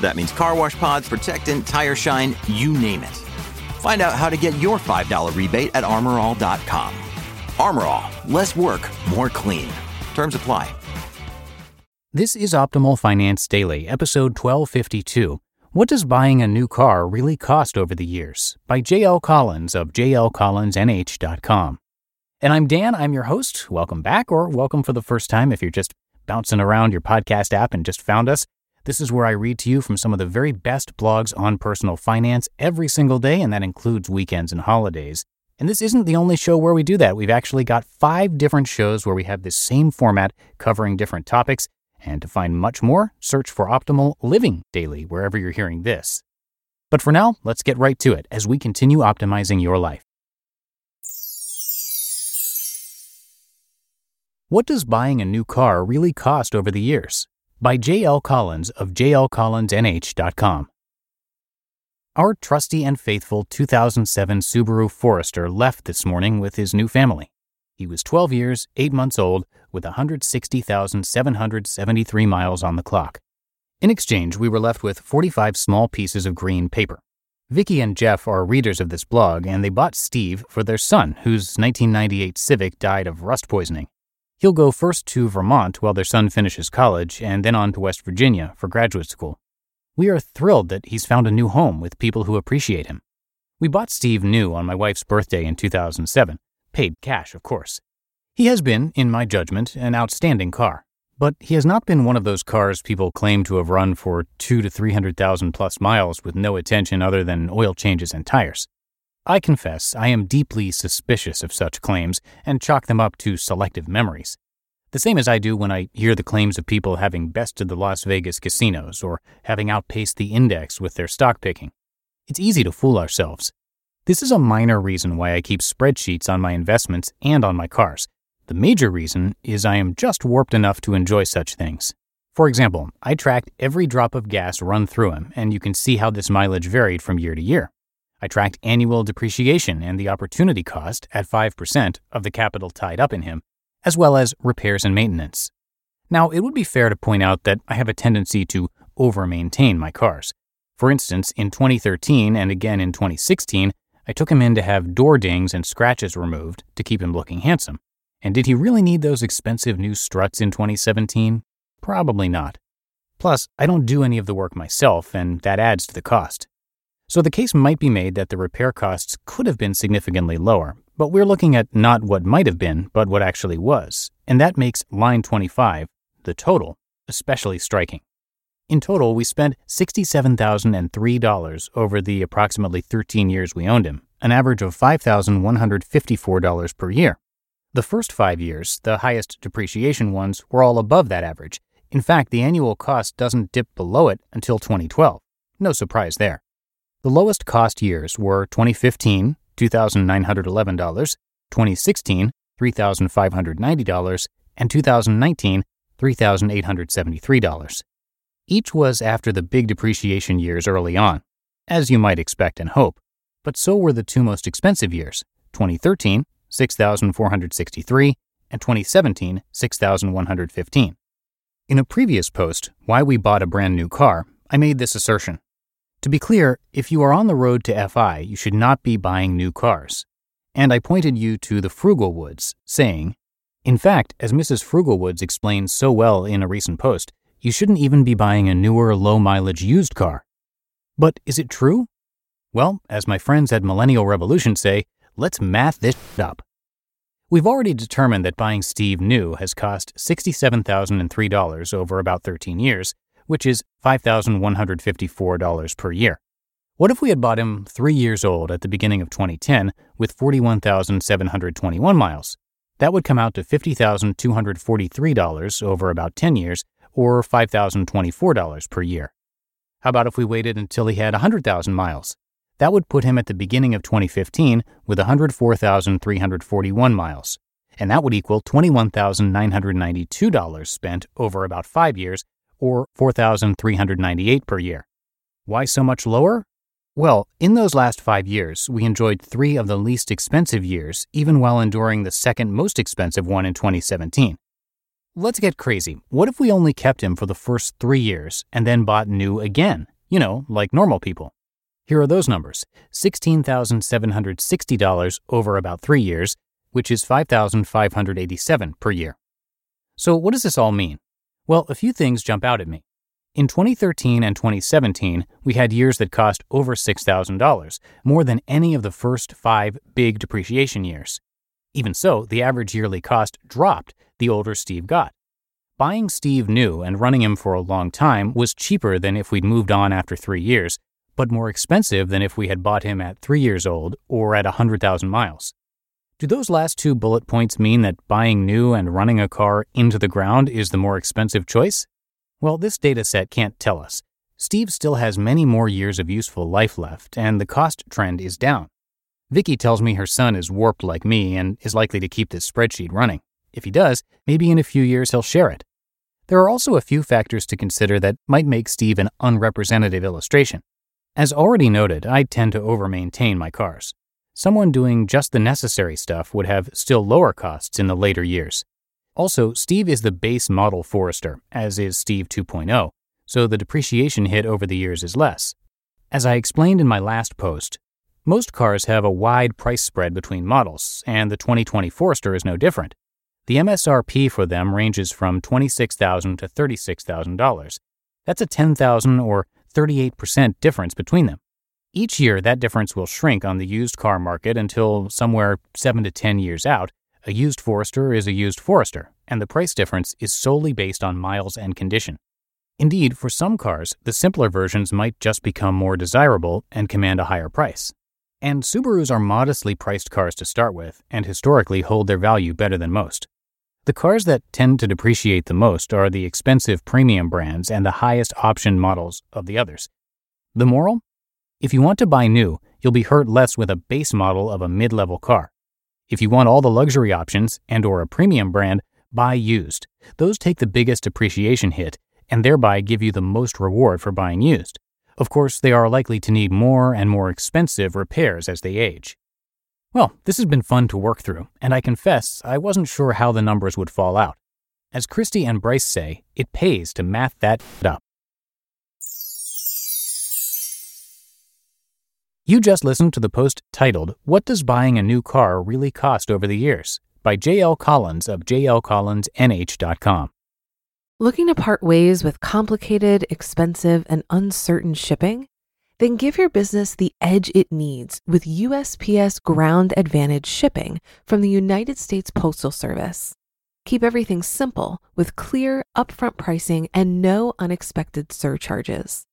That means car wash pods, protectant, tire shine, you name it. Find out how to get your $5 rebate at armorall.com. Armor All, less work, more clean. Terms apply. This is Optimal Finance Daily, episode 1252. What does buying a new car really cost over the years? By JL Collins of jlcollinsnh.com. And I'm Dan, I'm your host. Welcome back, or welcome for the first time if you're just bouncing around your podcast app and just found us. This is where I read to you from some of the very best blogs on personal finance every single day, and that includes weekends and holidays. And this isn't the only show where we do that. We've actually got five different shows where we have this same format covering different topics. And to find much more, search for Optimal Living Daily wherever you're hearing this. But for now, let's get right to it as we continue optimizing your life. What does buying a new car really cost over the years? By J.L. Collins of jlcollinsnh.com. Our trusty and faithful 2007 Subaru Forester left this morning with his new family. He was 12 years, 8 months old, with 160,773 miles on the clock. In exchange, we were left with 45 small pieces of green paper. Vicky and Jeff are readers of this blog, and they bought Steve for their son, whose 1998 Civic died of rust poisoning. He'll go first to Vermont while their son finishes college, and then on to West Virginia for graduate school. We are thrilled that he's found a new home with people who appreciate him. We bought Steve new on my wife's birthday in 2007, paid cash, of course. He has been, in my judgment, an outstanding car, but he has not been one of those cars people claim to have run for two to three hundred thousand plus miles with no attention other than oil changes and tires. I confess I am deeply suspicious of such claims and chalk them up to selective memories. The same as I do when I hear the claims of people having bested the Las Vegas casinos or having outpaced the index with their stock picking. It's easy to fool ourselves. This is a minor reason why I keep spreadsheets on my investments and on my cars. The major reason is I am just warped enough to enjoy such things. For example, I tracked every drop of gas run through him, and you can see how this mileage varied from year to year. I tracked annual depreciation and the opportunity cost at 5% of the capital tied up in him, as well as repairs and maintenance. Now, it would be fair to point out that I have a tendency to over maintain my cars. For instance, in 2013 and again in 2016, I took him in to have door dings and scratches removed to keep him looking handsome. And did he really need those expensive new struts in 2017? Probably not. Plus, I don't do any of the work myself, and that adds to the cost. So the case might be made that the repair costs could have been significantly lower, but we're looking at not what might have been, but what actually was. And that makes line 25, the total, especially striking. In total, we spent $67,003 over the approximately 13 years we owned him, an average of $5,154 per year. The first five years, the highest depreciation ones, were all above that average. In fact, the annual cost doesn't dip below it until 2012. No surprise there. The lowest cost years were 2015, $2,911, 2016, $3,590, and 2019, $3,873. Each was after the big depreciation years early on, as you might expect and hope, but so were the two most expensive years 2013, 6,463, and 2017, 6,115. In a previous post, Why We Bought a Brand New Car, I made this assertion. To be clear, if you are on the road to FI, you should not be buying new cars. And I pointed you to the Frugalwoods, saying, In fact, as Mrs. Frugalwoods explained so well in a recent post, you shouldn't even be buying a newer, low mileage used car. But is it true? Well, as my friends at Millennial Revolution say, let's math this up. We've already determined that buying Steve new has cost $67,003 over about 13 years, which is $5,154 per year. What if we had bought him three years old at the beginning of 2010 with 41,721 miles? That would come out to $50,243 over about 10 years, or $5,024 per year. How about if we waited until he had 100,000 miles? That would put him at the beginning of 2015 with 104,341 miles, and that would equal $21,992 spent over about five years, or 4,398 per year. Why so much lower? Well, in those last five years, we enjoyed three of the least expensive years, even while enduring the second most expensive one in 2017. Let's get crazy. What if we only kept him for the first three years and then bought new again? You know, like normal people. Here are those numbers $16,760 over about three years, which is 5,587 per year. So, what does this all mean? Well, a few things jump out at me. In 2013 and 2017, we had years that cost over $6,000, more than any of the first five big depreciation years. Even so, the average yearly cost dropped the older Steve got. Buying Steve new and running him for a long time was cheaper than if we'd moved on after three years, but more expensive than if we had bought him at three years old or at 100,000 miles. Do those last two bullet points mean that buying new and running a car into the ground is the more expensive choice? Well, this data set can't tell us. Steve still has many more years of useful life left, and the cost trend is down. Vicky tells me her son is warped like me and is likely to keep this spreadsheet running. If he does, maybe in a few years he'll share it. There are also a few factors to consider that might make Steve an unrepresentative illustration. As already noted, I tend to over-maintain my cars. Someone doing just the necessary stuff would have still lower costs in the later years. Also, Steve is the base model Forester, as is Steve 2.0, so the depreciation hit over the years is less. As I explained in my last post, most cars have a wide price spread between models, and the 2020 Forester is no different. The MSRP for them ranges from 26,000 to $36,000. That's a 10,000 or 38% difference between them. Each year, that difference will shrink on the used car market until somewhere 7 to 10 years out, a used Forester is a used Forester, and the price difference is solely based on miles and condition. Indeed, for some cars, the simpler versions might just become more desirable and command a higher price. And Subarus are modestly priced cars to start with, and historically hold their value better than most. The cars that tend to depreciate the most are the expensive premium brands and the highest option models of the others. The moral? If you want to buy new, you'll be hurt less with a base model of a mid-level car. If you want all the luxury options and or a premium brand, buy used. Those take the biggest depreciation hit and thereby give you the most reward for buying used. Of course, they are likely to need more and more expensive repairs as they age. Well, this has been fun to work through, and I confess I wasn't sure how the numbers would fall out. As Kristy and Bryce say, it pays to math that up. You just listened to the post titled, What Does Buying a New Car Really Cost Over the Years? by J.L. Collins of jlcollinsnh.com. Looking to part ways with complicated, expensive, and uncertain shipping? Then give your business the edge it needs with USPS Ground Advantage shipping from the United States Postal Service. Keep everything simple with clear, upfront pricing and no unexpected surcharges.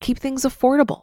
Keep things affordable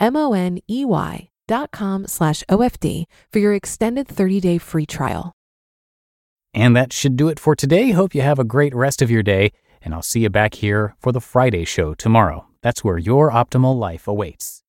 M O N E Y dot com slash OFD for your extended 30 day free trial. And that should do it for today. Hope you have a great rest of your day, and I'll see you back here for the Friday show tomorrow. That's where your optimal life awaits.